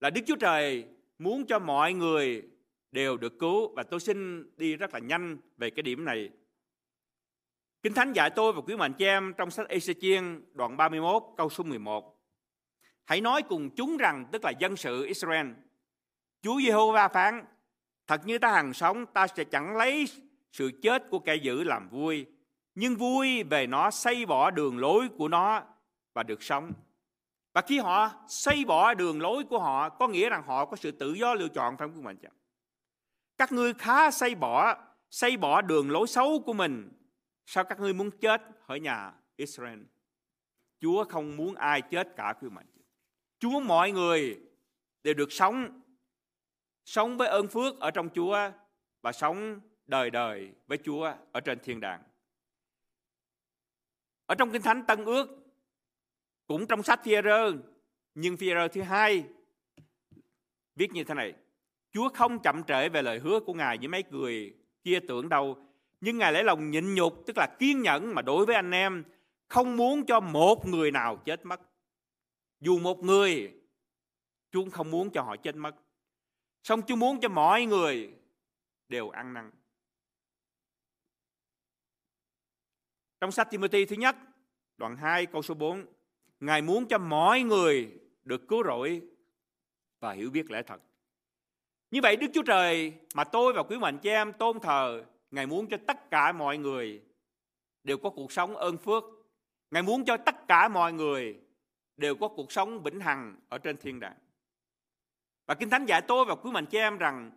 là Đức Chúa Trời muốn cho mọi người đều được cứu và tôi xin đi rất là nhanh về cái điểm này. Kinh Thánh dạy tôi và quý mạnh chị em trong sách Ê-xê-chiên đoạn 31 câu số 11. Hãy nói cùng chúng rằng tức là dân sự Israel. Chúa Giê-hô-va phán, thật như ta hàng sống ta sẽ chẳng lấy sự chết của kẻ dữ làm vui, nhưng vui về nó xây bỏ đường lối của nó và được sống. Và khi họ xây bỏ đường lối của họ, có nghĩa rằng họ có sự tự do lựa chọn, phải không quý mạnh? Các ngươi khá xây bỏ xây bỏ đường lối xấu của mình. Sao các ngươi muốn chết ở nhà Israel? Chúa không muốn ai chết cả, quý mạnh. Chúa mọi người đều được sống sống với ơn phước ở trong Chúa và sống đời đời với Chúa ở trên thiên đàng. Ở trong Kinh Thánh Tân Ước cũng trong sách Phi-e-rơ, nhưng Phi-e-rơ thứ hai viết như thế này. Chúa không chậm trễ về lời hứa của Ngài với mấy người kia tưởng đâu. Nhưng Ngài lấy lòng nhịn nhục, tức là kiên nhẫn mà đối với anh em, không muốn cho một người nào chết mất. Dù một người, Chúa không muốn cho họ chết mất. song Chúa muốn cho mọi người đều ăn năn. Trong sách Timothy thứ nhất, đoạn 2 câu số 4, Ngài muốn cho mọi người được cứu rỗi và hiểu biết lẽ thật. Như vậy Đức Chúa Trời mà tôi và quý mạnh chị em tôn thờ, Ngài muốn cho tất cả mọi người đều có cuộc sống ơn phước. Ngài muốn cho tất cả mọi người đều có cuộc sống vĩnh hằng ở trên thiên đàng. Và Kinh Thánh dạy tôi và quý mạnh chị em rằng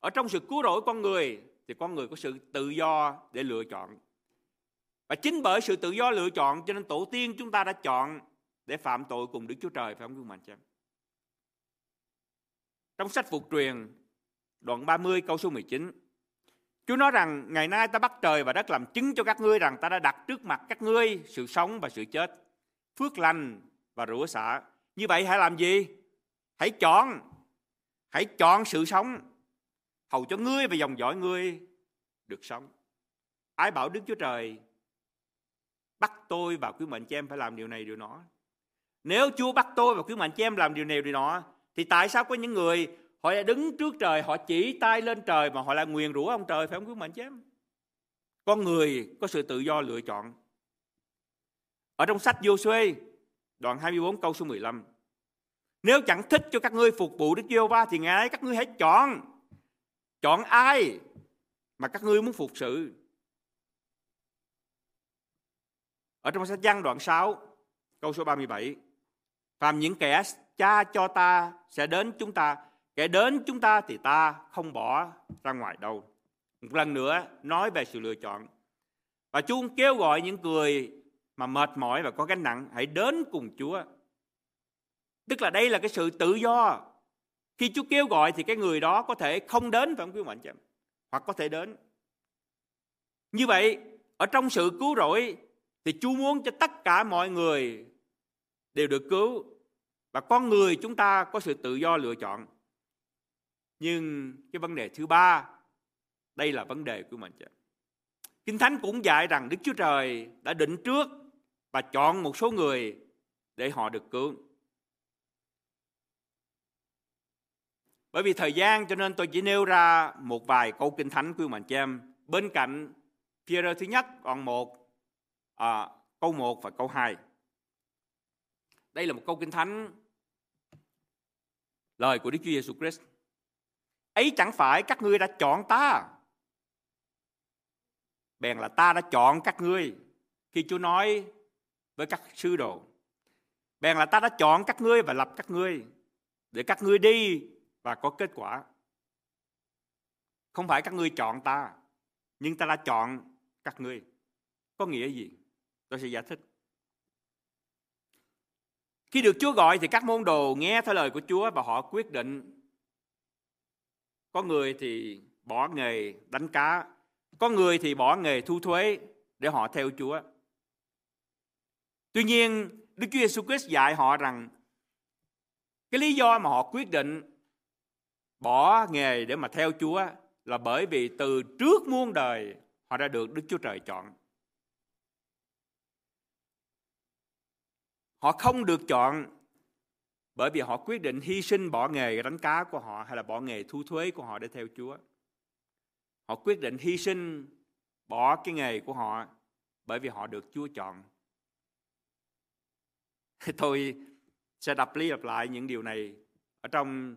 ở trong sự cứu rỗi con người thì con người có sự tự do để lựa chọn. Và chính bởi sự tự do lựa chọn cho nên tổ tiên chúng ta đã chọn để phạm tội cùng Đức Chúa Trời phải không quý mạnh chị em? Trong sách Phục truyền đoạn 30 câu số 19 Chúa nói rằng ngày nay ta bắt trời và đất làm chứng cho các ngươi rằng ta đã đặt trước mặt các ngươi sự sống và sự chết, phước lành và rủa xả. Như vậy hãy làm gì? Hãy chọn, hãy chọn sự sống, hầu cho ngươi và dòng dõi ngươi được sống. Ai bảo Đức Chúa Trời bắt tôi và quý mệnh cho em phải làm điều này điều nọ. Nếu Chúa bắt tôi và quý mệnh chị em làm điều này điều nọ, thì tại sao có những người họ lại đứng trước trời, họ chỉ tay lên trời mà họ lại nguyền rủa ông trời phải không quý mệnh chị em? Con người có sự tự do lựa chọn. Ở trong sách Joshua, đoạn 24 câu số 15. Nếu chẳng thích cho các ngươi phục vụ Đức Giê-hô-va thì ngày ấy các ngươi hãy chọn. Chọn ai mà các ngươi muốn phục sự. Ở trong sách Giăng đoạn 6, câu số 37. Phàm những kẻ cha cho ta sẽ đến chúng ta, kẻ đến chúng ta thì ta không bỏ ra ngoài đâu. Một lần nữa nói về sự lựa chọn. Và Chúa kêu gọi những người mà mệt mỏi và có gánh nặng hãy đến cùng Chúa. Tức là đây là cái sự tự do. Khi Chúa kêu gọi thì cái người đó có thể không đến phải không quý mạnh chị Hoặc có thể đến. Như vậy, ở trong sự cứu rỗi thì Chúa muốn cho tất cả mọi người đều được cứu và con người chúng ta có sự tự do lựa chọn. Nhưng cái vấn đề thứ ba, đây là vấn đề của mình. Kinh Thánh cũng dạy rằng Đức Chúa Trời đã định trước và chọn một số người để họ được cứu. Bởi vì thời gian cho nên tôi chỉ nêu ra một vài câu kinh thánh của mình cho em. Bên cạnh Peter thứ nhất còn một à, câu 1 và câu 2. Đây là một câu kinh thánh lời của Đức Chúa Giêsu Christ. Ấy chẳng phải các ngươi đã chọn ta. Bèn là ta đã chọn các ngươi. Khi Chúa nói với các sư đồ. Bèn là ta đã chọn các ngươi và lập các ngươi để các ngươi đi và có kết quả. Không phải các ngươi chọn ta, nhưng ta đã chọn các ngươi. Có nghĩa gì? Tôi sẽ giải thích. Khi được Chúa gọi thì các môn đồ nghe theo lời của Chúa và họ quyết định. Có người thì bỏ nghề đánh cá, có người thì bỏ nghề thu thuế để họ theo Chúa. Tuy nhiên, Đức Chúa Giêsu Christ dạy họ rằng cái lý do mà họ quyết định bỏ nghề để mà theo Chúa là bởi vì từ trước muôn đời họ đã được Đức Chúa Trời chọn. Họ không được chọn bởi vì họ quyết định hy sinh bỏ nghề đánh cá của họ hay là bỏ nghề thu thuế của họ để theo Chúa. Họ quyết định hy sinh bỏ cái nghề của họ bởi vì họ được Chúa chọn. Tôi sẽ đập lý lặp lại những điều này ở trong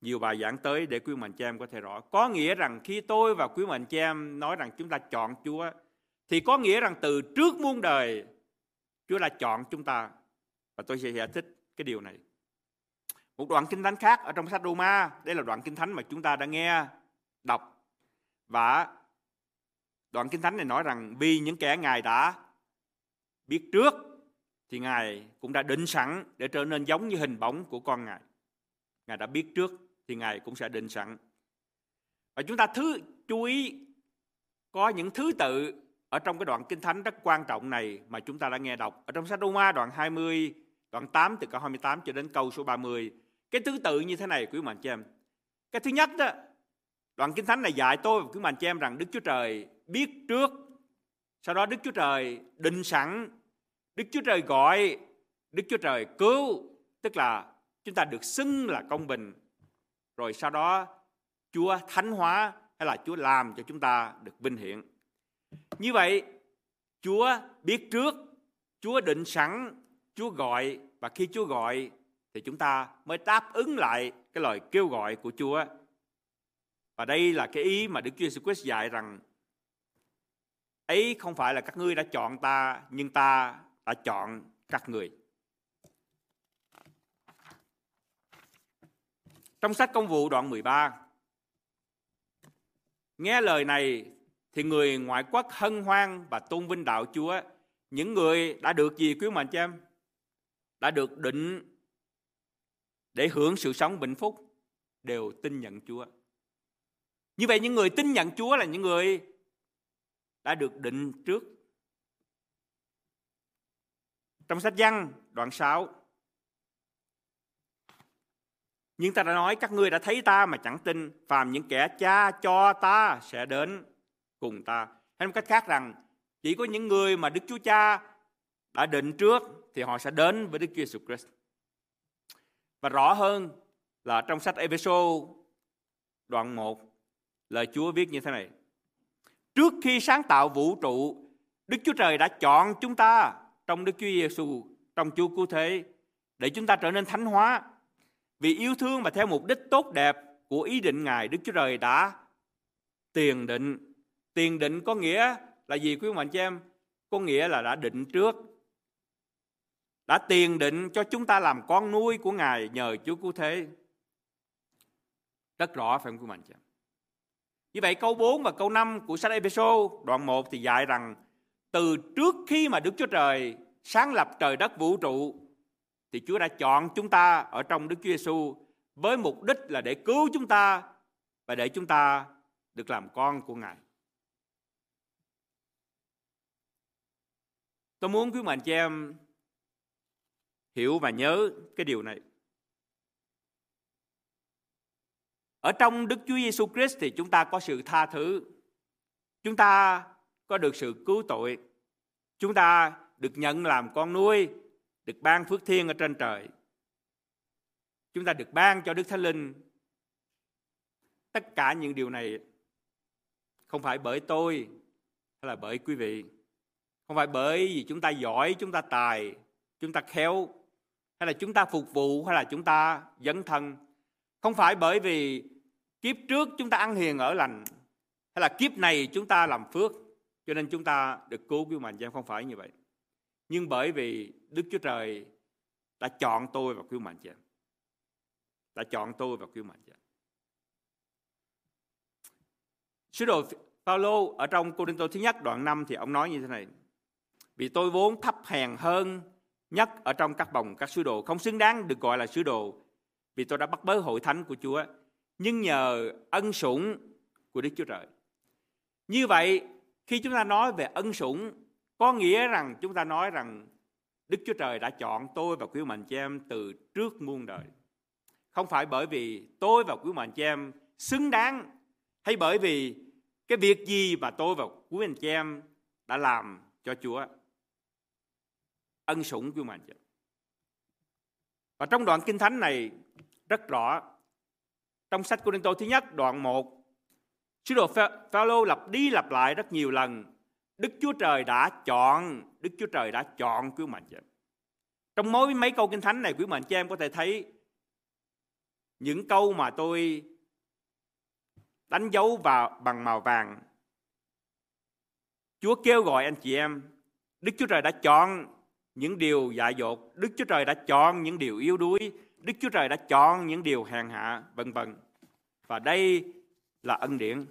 nhiều bài giảng tới để quý mạnh chị em có thể rõ. Có nghĩa rằng khi tôi và quý mạnh chị em nói rằng chúng ta chọn Chúa, thì có nghĩa rằng từ trước muôn đời Chúa đã chọn chúng ta và tôi sẽ giải thích cái điều này. Một đoạn kinh thánh khác ở trong sách Roma, đây là đoạn kinh thánh mà chúng ta đã nghe đọc và đoạn kinh thánh này nói rằng vì những kẻ ngài đã biết trước thì ngài cũng đã định sẵn để trở nên giống như hình bóng của con ngài. Ngài đã biết trước thì ngài cũng sẽ định sẵn. Và chúng ta thứ chú ý có những thứ tự ở trong cái đoạn kinh thánh rất quan trọng này mà chúng ta đã nghe đọc, ở trong sách Roma đoạn 20 đoạn 8 từ câu 28 cho đến câu số 30 cái thứ tự như thế này, quý bạn chị em. Cái thứ nhất đó, đoạn kinh thánh này dạy tôi và quý bạn chị em rằng Đức Chúa Trời biết trước, sau đó Đức Chúa Trời định sẵn, Đức Chúa Trời gọi, Đức Chúa Trời cứu, tức là chúng ta được xưng là công bình. Rồi sau đó Chúa thánh hóa hay là Chúa làm cho chúng ta được vinh hiển như vậy, Chúa biết trước, Chúa định sẵn, Chúa gọi và khi Chúa gọi thì chúng ta mới đáp ứng lại cái lời kêu gọi của Chúa. Và đây là cái ý mà Đức Chúa Jesus Christ dạy rằng ấy không phải là các ngươi đã chọn ta nhưng ta đã chọn các người. Trong sách công vụ đoạn 13 Nghe lời này thì người ngoại quốc hân hoan và tôn vinh đạo Chúa. Những người đã được gì quý mạnh cho em? Đã được định để hưởng sự sống bình phúc, đều tin nhận Chúa. Như vậy những người tin nhận Chúa là những người đã được định trước. Trong sách văn đoạn 6 Nhưng ta đã nói các ngươi đã thấy ta mà chẳng tin, Phàm những kẻ cha cho ta sẽ đến cùng ta. Hay một cách khác rằng, Chỉ có những người mà Đức Chúa Cha đã định trước Thì họ sẽ đến với Đức Chúa Jesus Christ. Và rõ hơn là trong sách Epheso đoạn 1 Lời Chúa viết như thế này. Trước khi sáng tạo vũ trụ, Đức Chúa Trời đã chọn chúng ta trong Đức Chúa Giêsu trong Chúa cứu thế, để chúng ta trở nên thánh hóa. Vì yêu thương và theo mục đích tốt đẹp của ý định Ngài, Đức Chúa Trời đã tiền định. Tiền định có nghĩa là gì, quý ông anh chị em? Có nghĩa là đã định trước. Đã tiền định cho chúng ta làm con nuôi của Ngài nhờ Chúa cứu thế. Rất rõ, phải không, quý ông anh chị em? Như vậy, câu 4 và câu 5 của sách Epheso đoạn 1 thì dạy rằng, từ trước khi mà Đức Chúa Trời sáng lập trời đất vũ trụ, thì Chúa đã chọn chúng ta ở trong Đức Chúa Giêsu với mục đích là để cứu chúng ta và để chúng ta được làm con của Ngài. Tôi muốn quý mạnh chị em hiểu và nhớ cái điều này. Ở trong Đức Chúa Giêsu Christ thì chúng ta có sự tha thứ. Chúng ta có được sự cứu tội. Chúng ta được nhận làm con nuôi, được ban phước thiên ở trên trời. Chúng ta được ban cho Đức Thánh Linh. Tất cả những điều này không phải bởi tôi hay là bởi quý vị. Không phải bởi vì chúng ta giỏi, chúng ta tài, chúng ta khéo, hay là chúng ta phục vụ, hay là chúng ta dấn thân. Không phải bởi vì kiếp trước chúng ta ăn hiền ở lành, hay là kiếp này chúng ta làm phước, cho nên chúng ta được cứu cứu mạnh em dạ, không phải như vậy nhưng bởi vì Đức Chúa Trời đã chọn tôi và cứu mạnh chị dạ. em. Đã chọn tôi và cứu mạnh chị dạ. em. Sứ đồ Phaolô ở trong Cô Đinh Tô thứ nhất đoạn 5 thì ông nói như thế này. Vì tôi vốn thấp hèn hơn nhất ở trong các bồng các sứ đồ không xứng đáng được gọi là sứ đồ, vì tôi đã bắt bớ hội thánh của Chúa nhưng nhờ ân sủng của Đức Chúa Trời. Như vậy, khi chúng ta nói về ân sủng, có nghĩa rằng chúng ta nói rằng Đức Chúa Trời đã chọn tôi và quý mạnh chị em từ trước muôn đời. Không phải bởi vì tôi và quý mạnh chị em xứng đáng, hay bởi vì cái việc gì mà tôi và quý anh chị em đã làm cho Chúa. Ân sủng của mình. Và trong đoạn kinh thánh này rất rõ trong sách Cô Tô thứ nhất đoạn 1 Sứ đồ Phaolô lặp đi lặp lại rất nhiều lần Đức Chúa Trời đã chọn, Đức Chúa Trời đã chọn quý mạnh chị em. Trong mỗi mấy câu kinh thánh này quý mạnh chị em có thể thấy những câu mà tôi đánh dấu vào bằng màu vàng. Chúa kêu gọi anh chị em, Đức Chúa Trời đã chọn những điều dại dột, Đức Chúa Trời đã chọn những điều yếu đuối, Đức Chúa Trời đã chọn những điều hèn hạ, vân vân. Và đây là ân điển.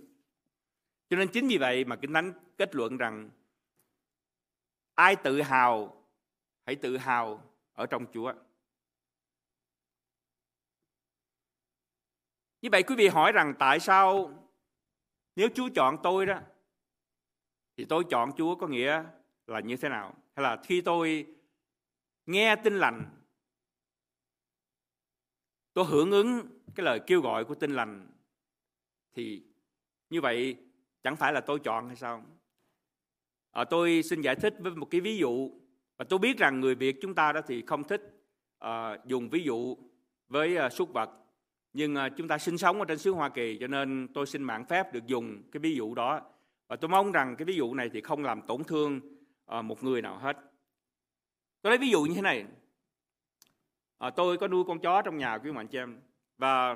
Cho nên chính vì vậy mà Kinh Thánh kết luận rằng ai tự hào hãy tự hào ở trong Chúa. Như vậy quý vị hỏi rằng tại sao nếu Chúa chọn tôi đó thì tôi chọn Chúa có nghĩa là như thế nào? Hay là khi tôi nghe tin lành. Tôi hưởng ứng cái lời kêu gọi của tin lành. Thì như vậy chẳng phải là tôi chọn hay sao? À, tôi xin giải thích với một cái ví dụ. Và tôi biết rằng người Việt chúng ta đó thì không thích à, dùng ví dụ với à, súc vật. Nhưng à, chúng ta sinh sống ở trên xứ Hoa Kỳ cho nên tôi xin mạng phép được dùng cái ví dụ đó. Và tôi mong rằng cái ví dụ này thì không làm tổn thương à, một người nào hết. Tôi lấy ví dụ như thế này. À, tôi có nuôi con chó trong nhà quý mạnh chị em và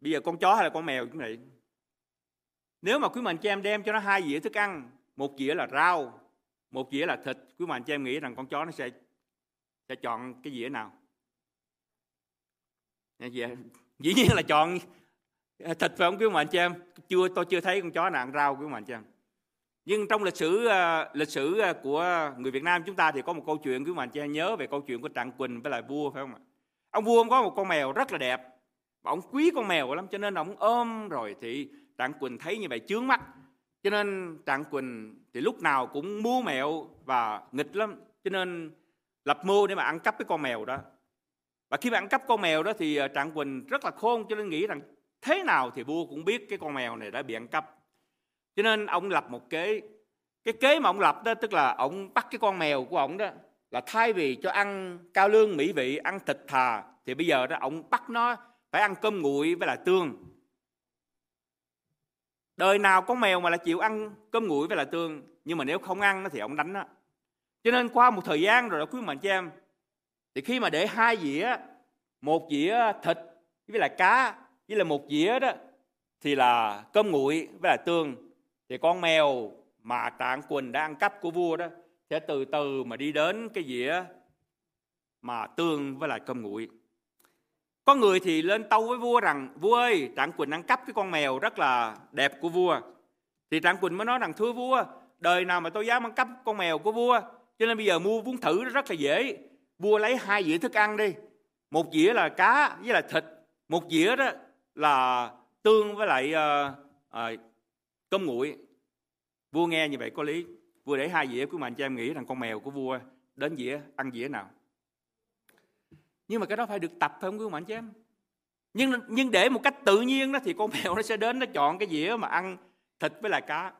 bây giờ con chó hay là con mèo cũng vậy nếu mà quý mạnh chị em đem cho nó hai dĩa thức ăn, một dĩa là rau, một dĩa là thịt, quý mạnh chị em nghĩ rằng con chó nó sẽ sẽ chọn cái dĩa nào? Dạ, dạ. Dĩ nhiên là chọn thịt phải không quý mạnh chị em? Chưa tôi chưa thấy con chó nào ăn rau quý mạnh chị em. Nhưng trong lịch sử ờ, lịch sử ờ, của người Việt Nam chúng ta thì có một câu chuyện, quý mạnh cho nhớ về câu chuyện của Trạng Quỳnh với lại vua, phải không ạ? Ông vua ông có một con mèo rất là đẹp và ông quý con mèo lắm, cho nên ông ôm rồi thì Trạng Quỳnh thấy như vậy, chướng mắt. Cho nên Trạng Quỳnh thì lúc nào cũng mua mèo và nghịch lắm, cho nên lập mưu để mà ăn cắp cái con mèo đó. Và khi mà ăn cắp con mèo đó thì ờ, Trạng Quỳnh rất là khôn, cho nên nghĩ rằng thế nào thì vua cũng biết cái con mèo này đã bị ăn cắp cho nên ông lập một kế, cái kế mà ông lập đó, tức là ông bắt cái con mèo của ông đó là thay vì cho ăn cao lương, mỹ vị, ăn thịt thà, thì bây giờ đó ông bắt nó phải ăn cơm nguội với là tương. Đời nào con mèo mà là chịu ăn cơm nguội với là tương, nhưng mà nếu không ăn nó thì ông đánh nó. Cho nên qua một thời gian rồi đó, quý mạnh chị em, thì khi mà để hai dĩa, một dĩa thịt với là cá với là một dĩa đó, thì là cơm nguội với là tương thì con mèo mà trạng quỳnh đã ăn cắp của vua đó sẽ từ từ mà đi đến cái dĩa mà tương với lại cơm nguội. Có người thì lên tâu với vua rằng vua ơi trạng quỳnh ăn cắp cái con mèo rất là đẹp của vua. Thì trạng quỳnh mới nói rằng thưa vua đời nào mà tôi dám ăn cắp con mèo của vua cho nên bây giờ mua muốn thử rất là dễ. Vua lấy hai dĩa thức ăn đi một dĩa là cá với là thịt một dĩa đó là tương với lại uh, uh, cơm nguội. Vua nghe như vậy có lý. Vua để hai dĩa của mà anh cho em nghĩ rằng con mèo của vua đến dĩa, ăn dĩa nào. Nhưng mà cái đó phải được tập phải không quý mạnh anh chị em? Nhưng nhưng để một cách tự nhiên đó thì con mèo nó sẽ đến nó chọn cái dĩa mà ăn thịt với lại cá.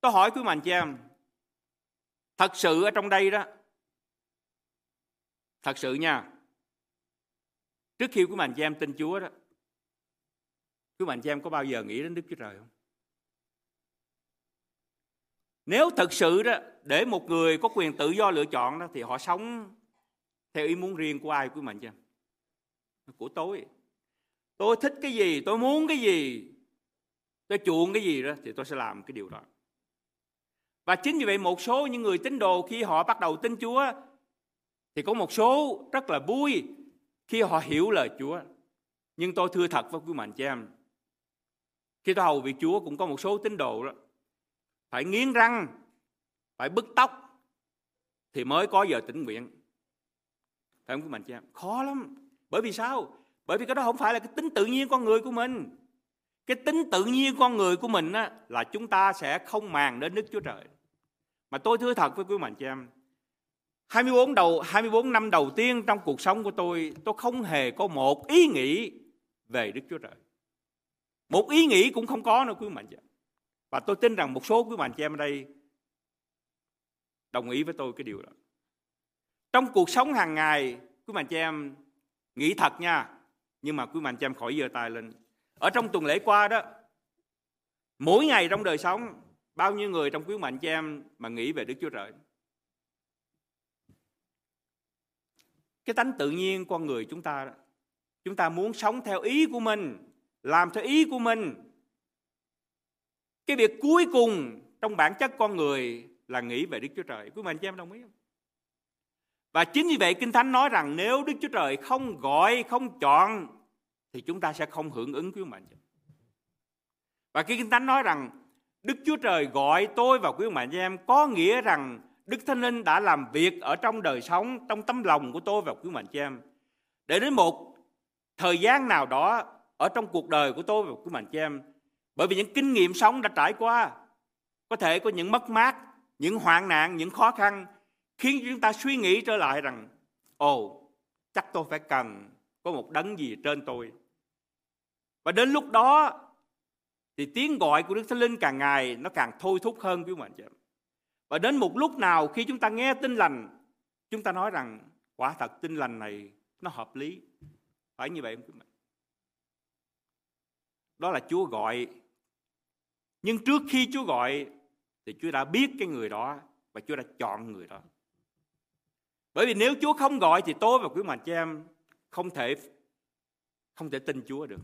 Tôi hỏi quý mạnh chị em, thật sự ở trong đây đó, thật sự nha, trước khi quý mạnh chị em tin Chúa đó, quý mạnh chị em có bao giờ nghĩ đến Đức Chúa Trời không? Nếu thật sự đó để một người có quyền tự do lựa chọn đó thì họ sống theo ý muốn riêng của ai của mình chứ? Của tôi. Tôi thích cái gì tôi muốn cái gì tôi chuộng cái gì đó thì tôi sẽ làm cái điều đó. Và chính vì vậy một số những người tín đồ khi họ bắt đầu tin Chúa thì có một số rất là vui khi họ hiểu lời Chúa. Nhưng tôi thưa thật với quý mạnh chị em, khi tôi hầu việc Chúa cũng có một số tín đồ đó phải nghiến răng, phải bứt tóc thì mới có giờ tỉnh nguyện. Phải không quý mạnh chị em? Khó lắm. Bởi vì sao? Bởi vì cái đó không phải là cái tính tự nhiên con người của mình. Cái tính tự nhiên con người của mình á, là chúng ta sẽ không màng đến Đức Chúa Trời. Mà tôi thưa thật với quý mạnh chị em, 24 đầu 24 năm đầu tiên trong cuộc sống của tôi, tôi không hề có một ý nghĩ về Đức Chúa Trời. Một ý nghĩ cũng không có nữa quý mạnh chị em. Và tôi tin rằng một số quý bạn chị em ở đây đồng ý với tôi cái điều đó. Trong cuộc sống hàng ngày, quý bạn chị em nghĩ thật nha, nhưng mà quý bạn chị em khỏi giơ tay lên. Ở trong tuần lễ qua đó, mỗi ngày trong đời sống, bao nhiêu người trong quý bạn chị em mà nghĩ về Đức Chúa Trời? Cái tánh tự nhiên con người chúng ta đó, chúng ta muốn sống theo ý của mình, làm theo ý của mình. Cái việc cuối cùng trong bản chất con người là nghĩ về Đức Chúa Trời. Quý mạnh chị em đồng ý không? Và chính vì vậy Kinh Thánh nói rằng nếu Đức Chúa Trời không gọi, không chọn thì chúng ta sẽ không hưởng ứng quý mạnh. Và khi Kinh Thánh nói rằng Đức Chúa Trời gọi tôi và quý mạnh em có nghĩa rằng Đức Thánh Linh đã làm việc ở trong đời sống, trong tấm lòng của tôi và quý mạnh em. Để đến một thời gian nào đó ở trong cuộc đời của tôi và quý mạnh em. Bởi vì những kinh nghiệm sống đã trải qua, có thể có những mất mát, những hoạn nạn, những khó khăn, khiến chúng ta suy nghĩ trở lại rằng ồ chắc tôi phải cần có một đấng gì trên tôi và đến lúc đó thì tiếng gọi của Đức Thánh Linh càng ngày nó càng thôi thúc hơn quý mình. chị và đến một lúc nào khi chúng ta nghe tin lành chúng ta nói rằng quả thật tin lành này nó hợp lý phải như vậy không quý mình? đó là Chúa gọi nhưng trước khi Chúa gọi thì Chúa đã biết cái người đó và Chúa đã chọn người đó bởi vì nếu Chúa không gọi thì tôi và quý mạnh chị em không thể không thể tin Chúa được.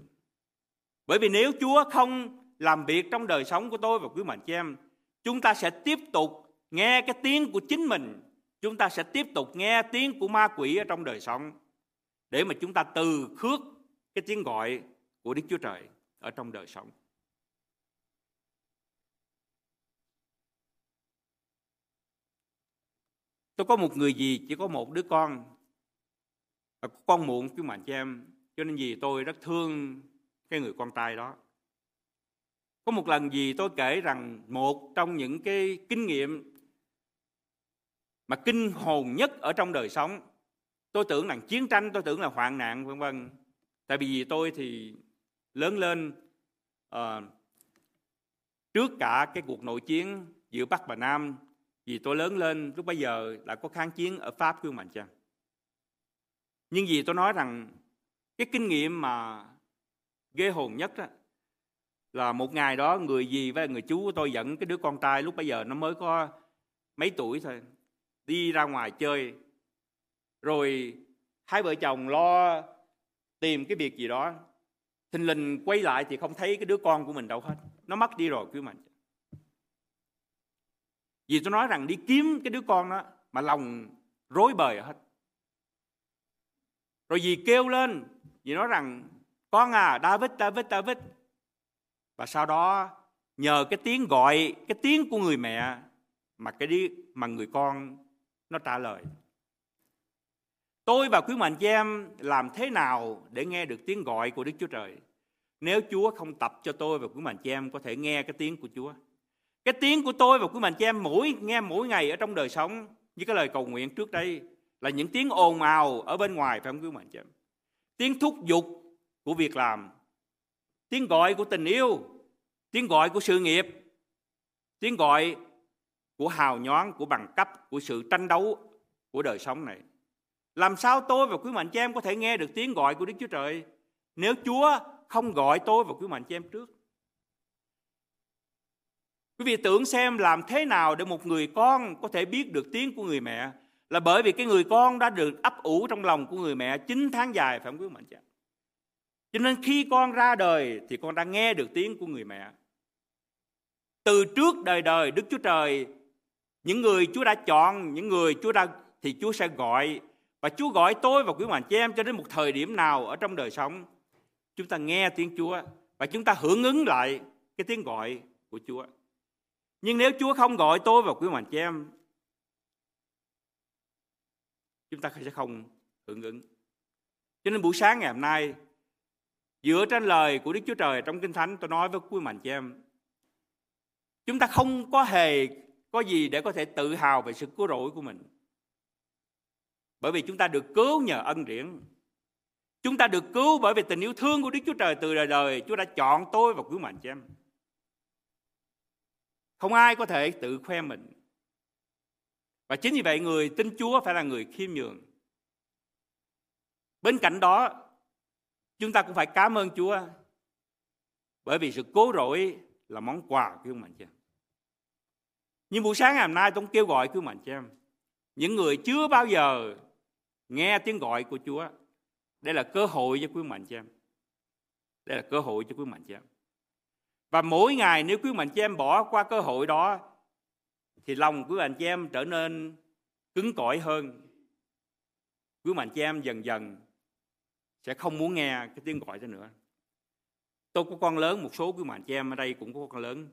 Bởi vì nếu Chúa không làm việc trong đời sống của tôi và quý mạnh chị em, chúng ta sẽ tiếp tục nghe cái tiếng của chính mình, chúng ta sẽ tiếp tục nghe tiếng của ma quỷ ở trong đời sống để mà chúng ta từ khước cái tiếng gọi của Đức Chúa Trời ở trong đời sống. Tôi có một người gì chỉ có một đứa con. Con muộn chứ mà chị em cho nên gì tôi rất thương cái người con trai đó có một lần gì tôi kể rằng một trong những cái kinh nghiệm mà kinh hồn nhất ở trong đời sống tôi tưởng là chiến tranh tôi tưởng là hoạn nạn vân vân tại vì tôi thì lớn lên uh, trước cả cái cuộc nội chiến giữa bắc và nam vì tôi lớn lên lúc bây giờ đã có kháng chiến ở pháp quý mạnh chăng nhưng vì tôi nói rằng cái kinh nghiệm mà ghê hồn nhất đó, là một ngày đó người gì với người chú của tôi dẫn cái đứa con trai lúc bây giờ nó mới có mấy tuổi thôi đi ra ngoài chơi. Rồi hai vợ chồng lo tìm cái việc gì đó. Thình lình quay lại thì không thấy cái đứa con của mình đâu hết. Nó mất đi rồi quý mình vì tôi nói rằng đi kiếm cái đứa con đó mà lòng rối bời hết. Rồi dì kêu lên, dì nói rằng, con à David David David. Và sau đó, nhờ cái tiếng gọi, cái tiếng của người mẹ mà cái đi mà người con nó trả lời. Tôi và quý mạnh chị em làm thế nào để nghe được tiếng gọi của Đức Chúa Trời? Nếu Chúa không tập cho tôi và quý mạnh chị em có thể nghe cái tiếng của Chúa cái tiếng của tôi và quý mạnh chị em mỗi, nghe mỗi ngày ở trong đời sống như cái lời cầu nguyện trước đây là những tiếng ồn ào ở bên ngoài, phải không quý mạnh chị em? Tiếng thúc giục của việc làm, tiếng gọi của tình yêu, tiếng gọi của sự nghiệp, tiếng gọi của hào nhoáng, của bằng cấp, của sự tranh đấu của đời sống này. Làm sao tôi và quý mạnh chị em có thể nghe được tiếng gọi của Đức Chúa Trời nếu Chúa không gọi tôi và quý mạnh chị em trước? Quý vị tưởng xem làm thế nào để một người con có thể biết được tiếng của người mẹ là bởi vì cái người con đã được ấp ủ trong lòng của người mẹ 9 tháng dài, phải không quý mạnh chẳng? cho nên khi con ra đời thì con đã nghe được tiếng của người mẹ từ trước đời đời, Đức Chúa Trời, những người Chúa đã chọn, những người Chúa đã, thì Chúa sẽ gọi và Chúa gọi tôi và quý bạn chị em cho đến một thời điểm nào ở trong đời sống, chúng ta nghe tiếng Chúa và chúng ta hưởng ứng lại cái tiếng gọi của Chúa. Nhưng nếu Chúa không gọi tôi và quý mạnh chị em, chúng ta sẽ không hưởng ứng. Cho nên buổi sáng ngày hôm nay, dựa trên lời của Đức Chúa Trời trong Kinh Thánh, tôi nói với quý mạnh chị em, chúng ta không có hề có gì để có thể tự hào về sự cứu rỗi của mình. Bởi vì chúng ta được cứu nhờ ân điển. Chúng ta được cứu bởi vì tình yêu thương của Đức Chúa Trời từ đời đời. Chúa đã chọn tôi và quý mạnh chị em không ai có thể tự khoe mình. Và chính vì vậy người tin Chúa phải là người khiêm nhường. Bên cạnh đó, chúng ta cũng phải cảm ơn Chúa bởi vì sự cố rỗi là món quà của mạnh chị em. Nhưng buổi sáng ngày hôm nay tôi kêu gọi quý mạnh chị em. Những người chưa bao giờ nghe tiếng gọi của Chúa, đây là cơ hội cho quý mạnh chị em. Đây là cơ hội cho quý mạnh chị em và mỗi ngày nếu quý mạnh chị em bỏ qua cơ hội đó, thì lòng quý mạnh chị em trở nên cứng cỏi hơn. Quý mạnh chị em dần dần sẽ không muốn nghe cái tiếng gọi đó nữa. Tôi có con lớn, một số quý mạnh chị em ở đây cũng có con lớn.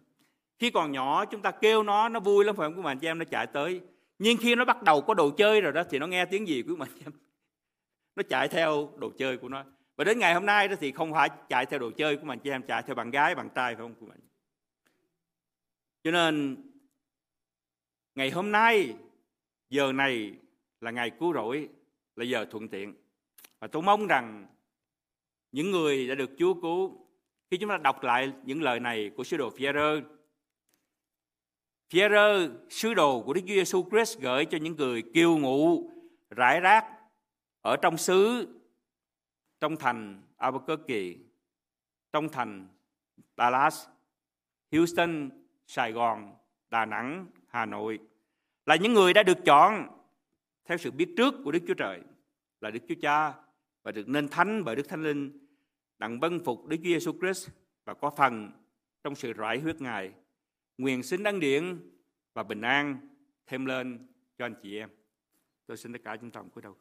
Khi còn nhỏ, chúng ta kêu nó nó vui lắm phải không? Quý mạnh chị em nó chạy tới. Nhưng khi nó bắt đầu có đồ chơi rồi đó, thì nó nghe tiếng gì quý mạnh chị em? Nó chạy theo đồ chơi của nó và đến ngày hôm nay đó thì không phải chạy theo đồ chơi của mình chị em chạy theo bạn gái, bạn trai phải không, của mình? Cho nên, ngày hôm nay, giờ này là ngày cứu rỗi, là giờ thuận tiện. Và tôi mong rằng những người đã được Chúa cứu, khi chúng ta đọc lại những lời này của sứ đồ Phi-e-rơ Phi-e-rơ sứ đồ của Đức Chúa Giêsu Christ gửi cho những người kiêu ngụ, rải rác ở trong xứ trong thành Albuquerque, trong thành Dallas, Houston, Sài Gòn, Đà Nẵng, Hà Nội là những người đã được chọn theo sự biết trước của Đức Chúa Trời, là Đức Chúa Cha và được nên thánh bởi Đức Thánh Linh đặng vân phục Đức Chúa Giêsu Christ và có phần trong sự rải huyết Ngài. Nguyện xin đăng điện và bình an thêm lên cho anh chị em. Tôi xin tất cả chúng ta cúi đầu.